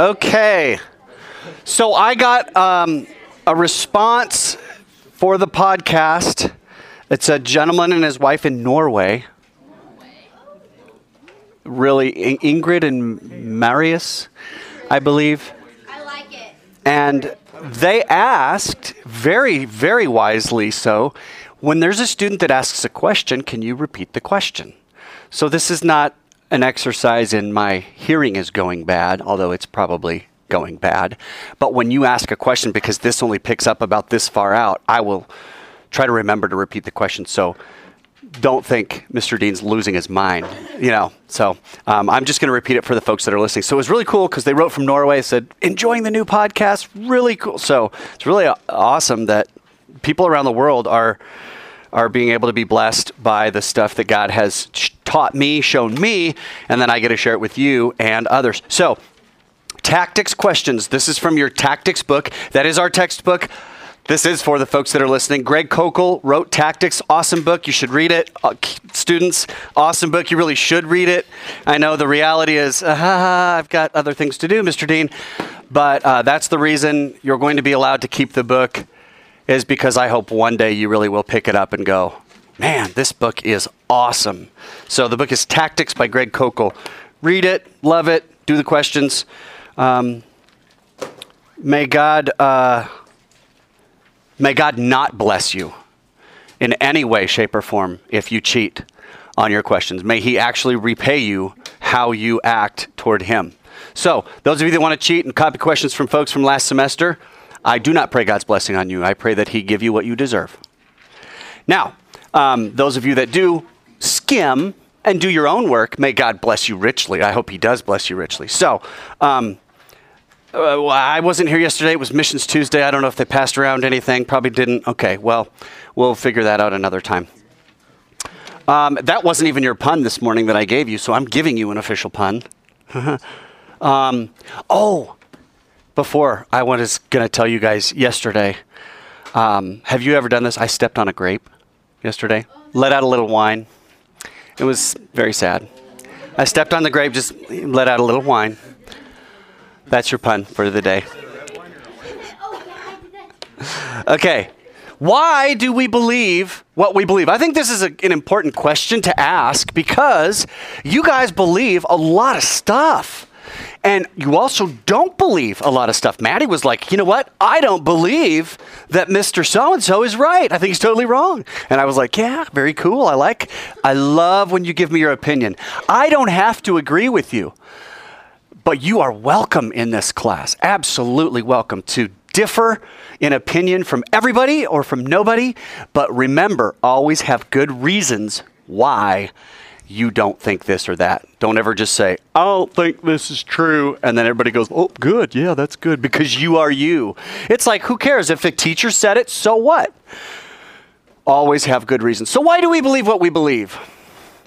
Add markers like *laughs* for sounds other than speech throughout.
Okay. So I got um, a response for the podcast. It's a gentleman and his wife in Norway. Really, In- Ingrid and Marius, I believe. I like it. And they asked, very, very wisely so, when there's a student that asks a question, can you repeat the question? So this is not an exercise in my hearing is going bad, although it's probably going bad. But when you ask a question, because this only picks up about this far out, I will try to remember to repeat the question. So don't think Mr. Dean's losing his mind, you know. So um, I'm just going to repeat it for the folks that are listening. So it was really cool because they wrote from Norway, said, enjoying the new podcast, really cool. So it's really awesome that people around the world are are being able to be blessed by the stuff that God has taught me, shown me, and then I get to share it with you and others. So tactics questions. This is from your tactics book. That is our textbook. This is for the folks that are listening. Greg Koukl wrote Tactics. Awesome book. You should read it. Uh, students, awesome book. You really should read it. I know the reality is, uh, *laughs* I've got other things to do, Mr. Dean. But uh, that's the reason you're going to be allowed to keep the book, is because I hope one day you really will pick it up and go, man, this book is awesome. So the book is Tactics by Greg Koukl. Read it, love it, do the questions. Um, may God. Uh, May God not bless you in any way, shape, or form if you cheat on your questions. May He actually repay you how you act toward Him. So, those of you that want to cheat and copy questions from folks from last semester, I do not pray God's blessing on you. I pray that He give you what you deserve. Now, um, those of you that do skim and do your own work, may God bless you richly. I hope He does bless you richly. So, um, uh, well, I wasn't here yesterday. It was Missions Tuesday. I don't know if they passed around anything. Probably didn't. Okay, well, we'll figure that out another time. Um, that wasn't even your pun this morning that I gave you, so I'm giving you an official pun. *laughs* um, oh, before I was going to tell you guys yesterday. Um, have you ever done this? I stepped on a grape yesterday, let out a little wine. It was very sad. I stepped on the grape, just let out a little wine. That's your pun for the day. Okay. Why do we believe what we believe? I think this is a, an important question to ask because you guys believe a lot of stuff. And you also don't believe a lot of stuff. Maddie was like, you know what? I don't believe that Mr. So and so is right. I think he's totally wrong. And I was like, yeah, very cool. I like, I love when you give me your opinion. I don't have to agree with you but you are welcome in this class. Absolutely welcome to differ in opinion from everybody or from nobody. But remember, always have good reasons why you don't think this or that. Don't ever just say, I don't think this is true. And then everybody goes, oh, good. Yeah, that's good because you are you. It's like, who cares? If a teacher said it, so what? Always have good reasons. So, why do we believe what we believe?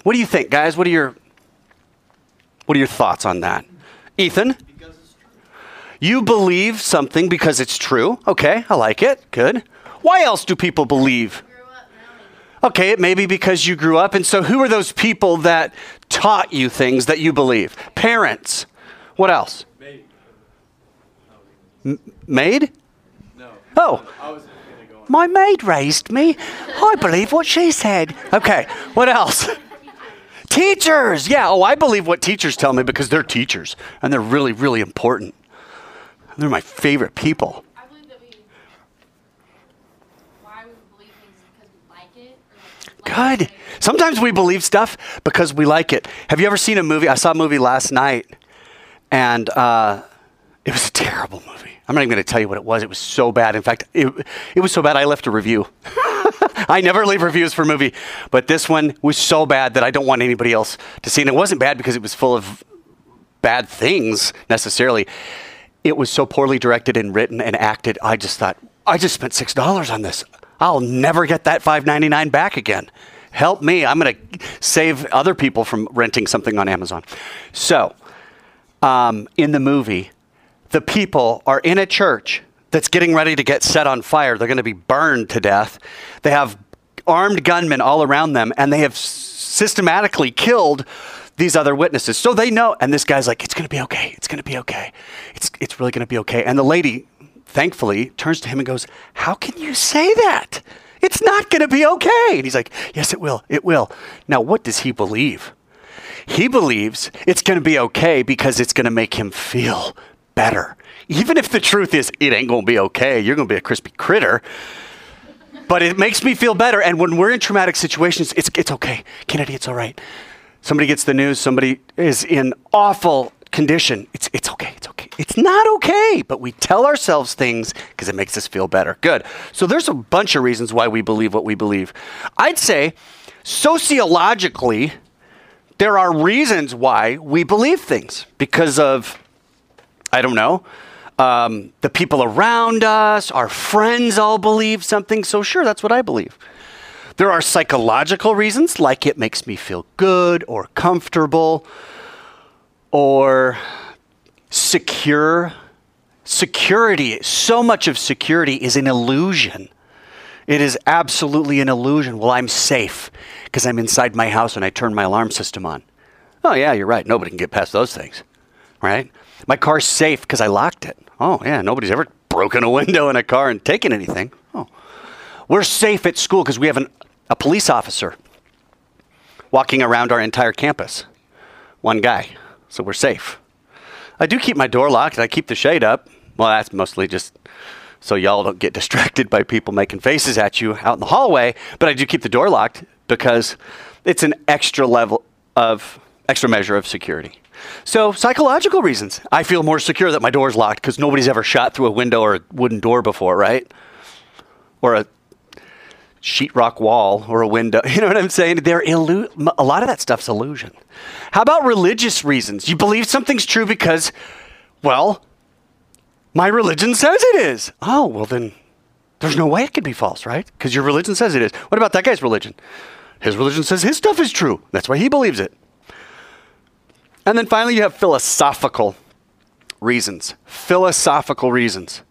What do you think, guys? What are your what are your thoughts on that? Ethan? You believe something because it's true. Okay, I like it. Good. Why else do people believe? Grew up knowing. Okay, it may be because you grew up. And so, who are those people that taught you things that you believe? Parents. What else? M- maid? No. Oh, I was gonna go my maid raised me. I believe what she said. Okay, what else? Teachers. Yeah, oh, I believe what teachers tell me because they're teachers and they're really, really important. They're my favorite people. I believe that we. Why we believe things is because we like it. Or like, Good. Sometimes we believe stuff because we like it. Have you ever seen a movie? I saw a movie last night, and uh, it was a terrible movie. I'm not even going to tell you what it was. It was so bad. In fact, it, it was so bad I left a review. *laughs* I never leave reviews for a movie, but this one was so bad that I don't want anybody else to see. And it wasn't bad because it was full of bad things necessarily. It was so poorly directed and written and acted. I just thought, I just spent six dollars on this. I'll never get that five ninety nine back again. Help me! I'm going to save other people from renting something on Amazon. So, um, in the movie, the people are in a church that's getting ready to get set on fire. They're going to be burned to death. They have armed gunmen all around them, and they have systematically killed these other witnesses. So they know. And this guy's like, it's going to be okay. It's going to be okay. It's, it's really going to be okay. And the lady, thankfully, turns to him and goes, How can you say that? It's not going to be okay. And he's like, Yes, it will. It will. Now, what does he believe? He believes it's going to be okay because it's going to make him feel better. Even if the truth is, it ain't going to be okay. You're going to be a crispy critter. But it makes me feel better. And when we're in traumatic situations, it's, it's okay. Kennedy, it's all right. Somebody gets the news, somebody is in awful condition. It's, it's okay. It's okay. It's not okay. But we tell ourselves things because it makes us feel better. Good. So there's a bunch of reasons why we believe what we believe. I'd say sociologically, there are reasons why we believe things because of, I don't know, um, the people around us, our friends all believe something. So, sure, that's what I believe. There are psychological reasons, like it makes me feel good or comfortable or secure. Security, so much of security is an illusion. It is absolutely an illusion. Well, I'm safe because I'm inside my house and I turn my alarm system on. Oh, yeah, you're right. Nobody can get past those things, right? My car's safe because I locked it. Oh, yeah, nobody's ever broken a window in a car and taken anything. Oh. We're safe at school because we have an, a police officer walking around our entire campus. One guy. So we're safe. I do keep my door locked and I keep the shade up. Well, that's mostly just so y'all don't get *laughs* distracted by people making faces at you out in the hallway. But I do keep the door locked because it's an extra level of extra measure of security. So, psychological reasons. I feel more secure that my door's locked because nobody's ever shot through a window or a wooden door before, right? Or a sheetrock wall or a window. *laughs* You know what I'm saying? They're illu- a lot of that stuff's illusion. How about religious reasons? You believe something's true because, well, my religion says it is. Oh, well, then there's no way it could be false, right? Because your religion says it is. What about that guy's religion? His religion says his stuff is true. That's why he believes it. And then finally, you have philosophical reasons. Philosophical reasons.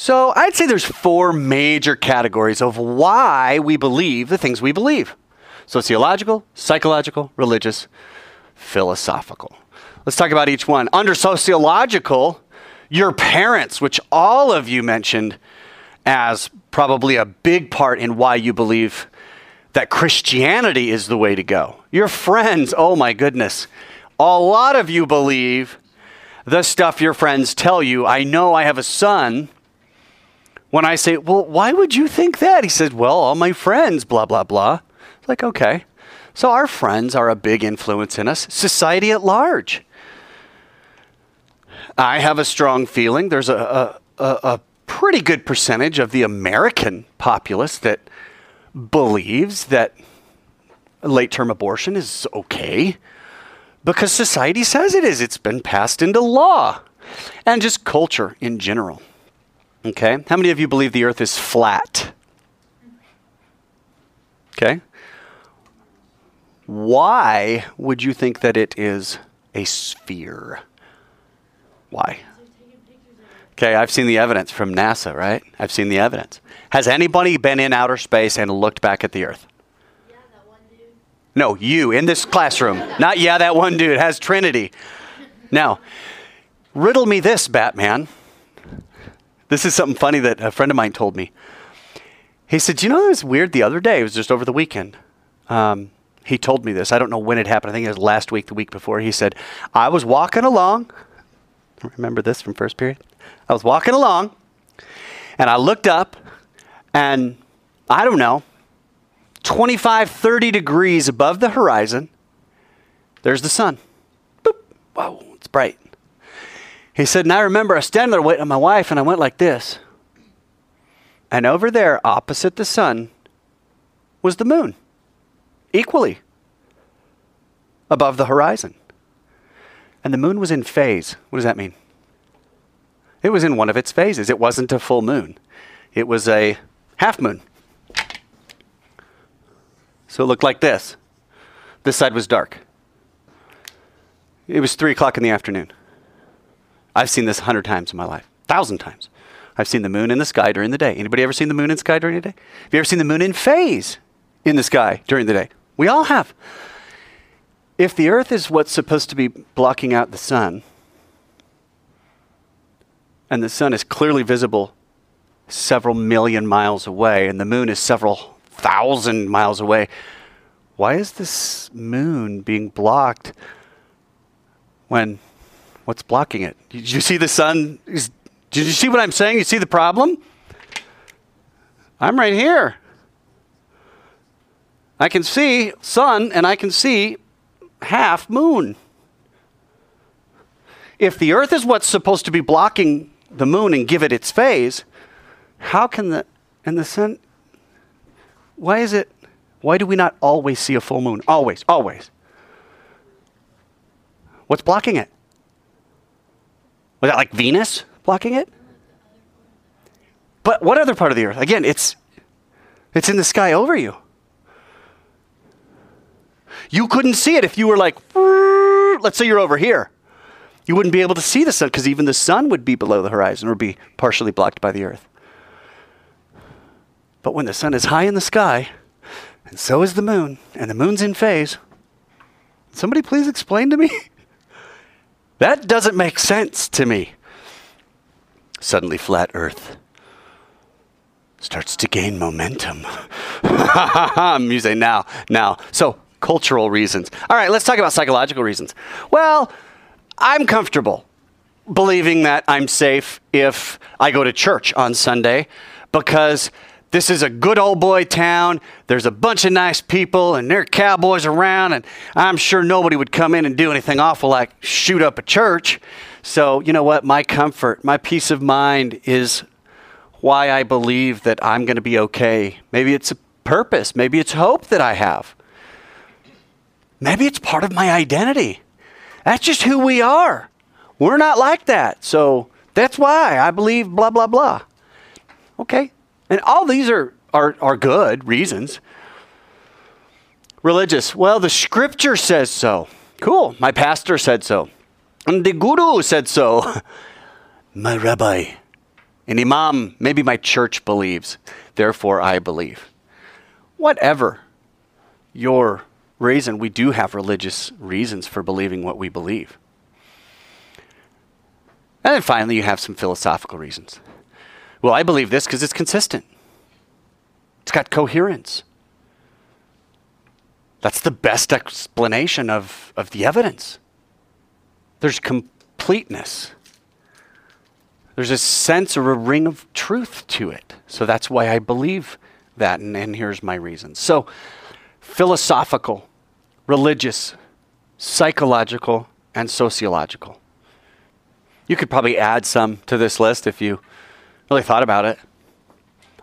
So I'd say there's four major categories of why we believe the things we believe sociological, psychological, religious, philosophical. Let's talk about each one. Under sociological, your parents, which all of you mentioned as probably a big part in why you believe that Christianity is the way to go. Your friends, oh my goodness, a lot of you believe the stuff your friends tell you. I know I have a son. When I say, Well, why would you think that? He said, Well, all my friends, blah, blah, blah. It's like, okay. So our friends are a big influence in us, society at large. I have a strong feeling there's a, a, a pretty good percentage of the American populace that believes that late term abortion is okay because society says it is. It's been passed into law and just culture in general. Okay? How many of you believe the earth is flat? Okay? Why would you think that it is a sphere? Why? Okay, I've seen the evidence from NASA, right? I've seen the evidence. Has anybody been in outer space and looked back at the Earth? Yeah, that one dude. No, you in this classroom. Not yeah, that one dude has Trinity. Now, riddle me this, Batman. This is something funny that a friend of mine told me. He said, you know it was weird the other day? It was just over the weekend." Um, he told me this. I don't know when it happened. I think it was last week, the week before. He said, "I was walking along. Remember this from first period? I was walking along, and I looked up, and I don't know, 25, 30 degrees above the horizon, there's the sun. Boop. Wow, it's bright. He said, and I remember I was there waiting on my wife, and I went like this. And over there, opposite the sun, was the moon, equally above the horizon. And the moon was in phase. What does that mean? It was in one of its phases. It wasn't a full moon, it was a half moon. So it looked like this. This side was dark. It was 3 o'clock in the afternoon. I've seen this a hundred times in my life, thousand times. I've seen the moon in the sky during the day. Anybody ever seen the moon in the sky during the day? Have you ever seen the moon in phase in the sky during the day? We all have. If the earth is what's supposed to be blocking out the sun, and the sun is clearly visible several million miles away, and the moon is several thousand miles away, why is this moon being blocked when what's blocking it? Did you see the sun? Did you see what I'm saying? You see the problem? I'm right here. I can see sun and I can see half moon. If the earth is what's supposed to be blocking the moon and give it its phase, how can the and the sun why is it why do we not always see a full moon? Always, always. What's blocking it? Was that like Venus blocking it? But what other part of the earth? Again, it's it's in the sky over you. You couldn't see it if you were like, let's say you're over here. You wouldn't be able to see the sun because even the sun would be below the horizon or be partially blocked by the earth. But when the sun is high in the sky, and so is the moon, and the moon's in phase, somebody please explain to me? *laughs* that doesn't make sense to me. Suddenly, flat earth starts to gain momentum. *laughs* I'm using now, now. So, cultural reasons. All right, let's talk about psychological reasons. Well, I'm comfortable believing that I'm safe if I go to church on Sunday because this is a good old boy town. There's a bunch of nice people and there are cowboys around, and I'm sure nobody would come in and do anything awful like shoot up a church. So, you know what? My comfort, my peace of mind is why I believe that I'm going to be okay. Maybe it's a purpose, maybe it's hope that I have. Maybe it's part of my identity. That's just who we are. We're not like that. So that's why I believe blah, blah, blah. Okay. And all these are, are, are good reasons. Religious. Well, the scripture says so. Cool. My pastor said so. And the guru said so. *laughs* my rabbi, an imam, maybe my church believes. Therefore, I believe. Whatever your reason, we do have religious reasons for believing what we believe. And then finally, you have some philosophical reasons. Well, I believe this because it's consistent, it's got coherence. That's the best explanation of, of the evidence. There's completeness. There's a sense or a ring of truth to it. So that's why I believe that. And, and here's my reasons. So, philosophical, religious, psychological, and sociological. You could probably add some to this list if you really thought about it.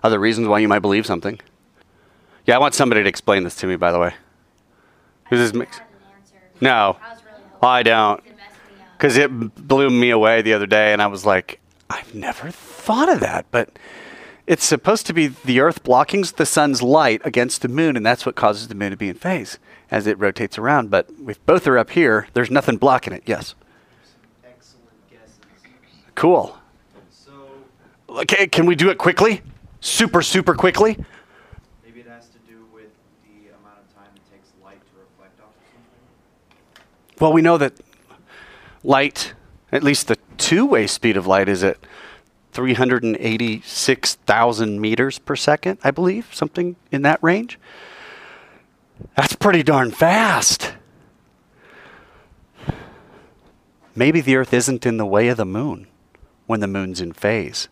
Other reasons why you might believe something. Yeah, I want somebody to explain this to me, by the way. Who's this mix? No, I don't. Because it blew me away the other day, and I was like, I've never thought of that. But it's supposed to be the Earth blocking the sun's light against the moon, and that's what causes the moon to be in phase as it rotates around. But if both are up here, there's nothing blocking it. Yes. Cool. Okay, can we do it quickly? Super, super quickly? maybe it has to do with the amount of time it takes light to reflect off of something. Well, we know that light, at least the two way speed of light, is at 386,000 meters per second, I believe, something in that range. That's pretty darn fast. Maybe the Earth isn't in the way of the moon when the moon's in phase.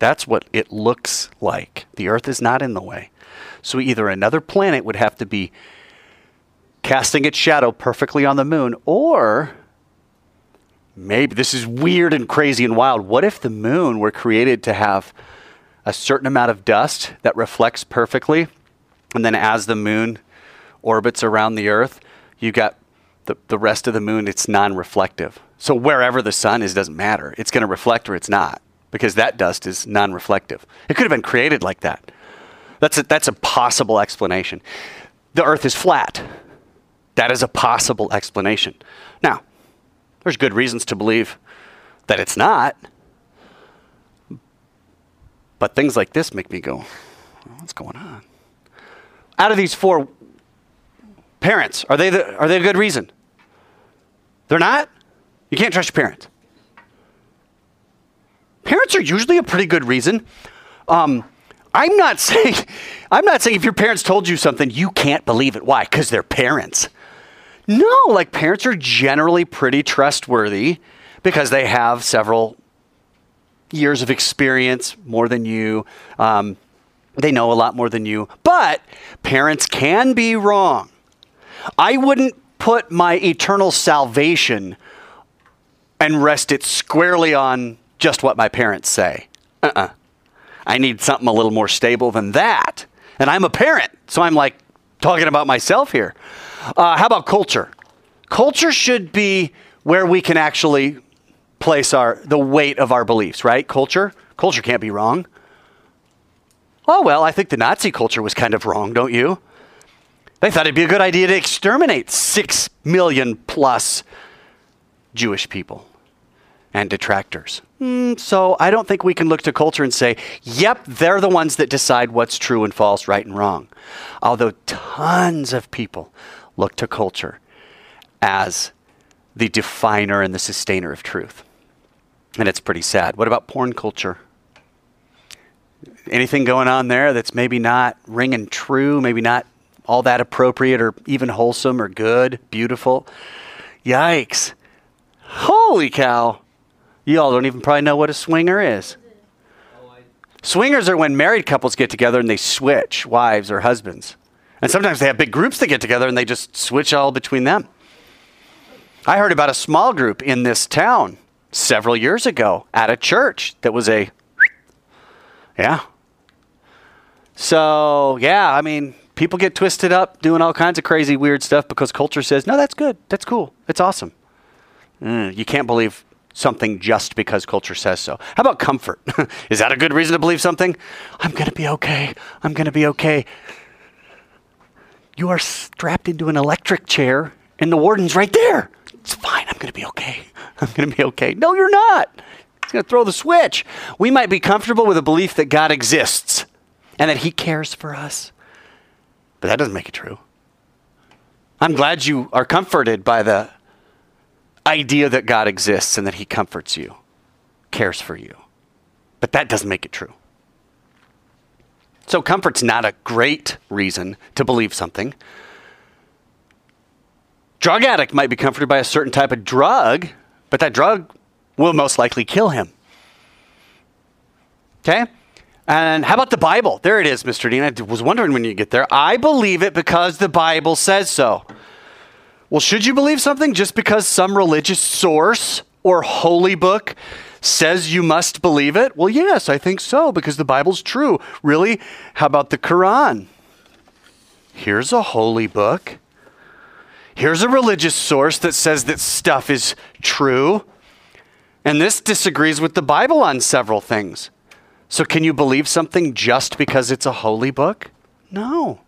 That's what it looks like. The Earth is not in the way. So either another planet would have to be casting its shadow perfectly on the moon, or maybe this is weird and crazy and wild. What if the moon were created to have a certain amount of dust that reflects perfectly, and then as the moon orbits around the Earth, you got the, the rest of the moon, it's non reflective. So wherever the sun is doesn't matter. It's going to reflect or it's not, because that dust is non reflective. It could have been created like that. That's a, that's a possible explanation. The Earth is flat. That is a possible explanation. Now, there's good reasons to believe that it's not. But things like this make me go, what's going on? Out of these four parents, are they, the, are they a good reason? They're not? You can't trust your parents. Parents are usually a pretty good reason. Um, I'm not *laughs* saying I'm not saying if your parents told you something you can't believe it. Why? Because they're parents. No, like parents are generally pretty trustworthy because they have several years of experience more than you. Um, they know a lot more than you. But parents can be wrong. I wouldn't put my eternal salvation and rest it squarely on just what my parents say. Uh uh I need something a little more stable than that. And I'm a parent, so I'm like talking about myself here. Uh, how about culture? Culture should be where we can actually place our the weight of our beliefs, right? Culture, culture can't be wrong. Oh well, I think the Nazi culture was kind of wrong, don't you? They thought it'd be a good idea to exterminate six million plus Jewish people and detractors. Mm, so I don't think we can look to culture and say, yep, they're the ones that decide what's true and false, right and wrong. Although tons of people look to culture as the definer and the sustainer of truth. And it's pretty sad. What about porn culture? Anything going on there that's maybe not ringing true, maybe not all that appropriate or even wholesome or good, beautiful? Yikes. Holy cow. You all don't even probably know what a swinger is. Swingers are when married couples get together and they switch wives or husbands. And sometimes they have big groups that get together and they just switch all between them. I heard about a small group in this town several years ago at a church that was a, yeah. So, yeah, I mean, people get twisted up doing all kinds of crazy, weird stuff because culture says, no, that's good. That's cool. It's awesome. Mm, you can't believe something just because culture says so. How about comfort? *laughs* Is that a good reason to believe something? I'm going to be okay. I'm going to be okay. You are strapped into an electric chair and the warden's right there. It's fine. I'm going to be okay. *laughs* I'm going to be okay. No, you're not. He's going to throw the switch. We might be comfortable with a belief that God exists and that he cares for us. But that doesn't make it true. I'm glad you are comforted by the idea that God exists and that he comforts you, cares for you. But that doesn't make it true. So, comfort's not a great reason to believe something. Drug addict might be comforted by a certain type of drug, but that drug will most likely kill him. Okay? And how about the Bible? There it is, Mr. Dean. I was wondering when you get there. I believe it because the Bible says so. Well, should you believe something just because some religious source or holy book says you must believe it? Well, yes, I think so because the Bible's true. Really? How about the Quran? Here's a holy book. Here's a religious source that says that stuff is true. And this disagrees with the Bible on several things. So, can you believe something just because it's a holy book? No.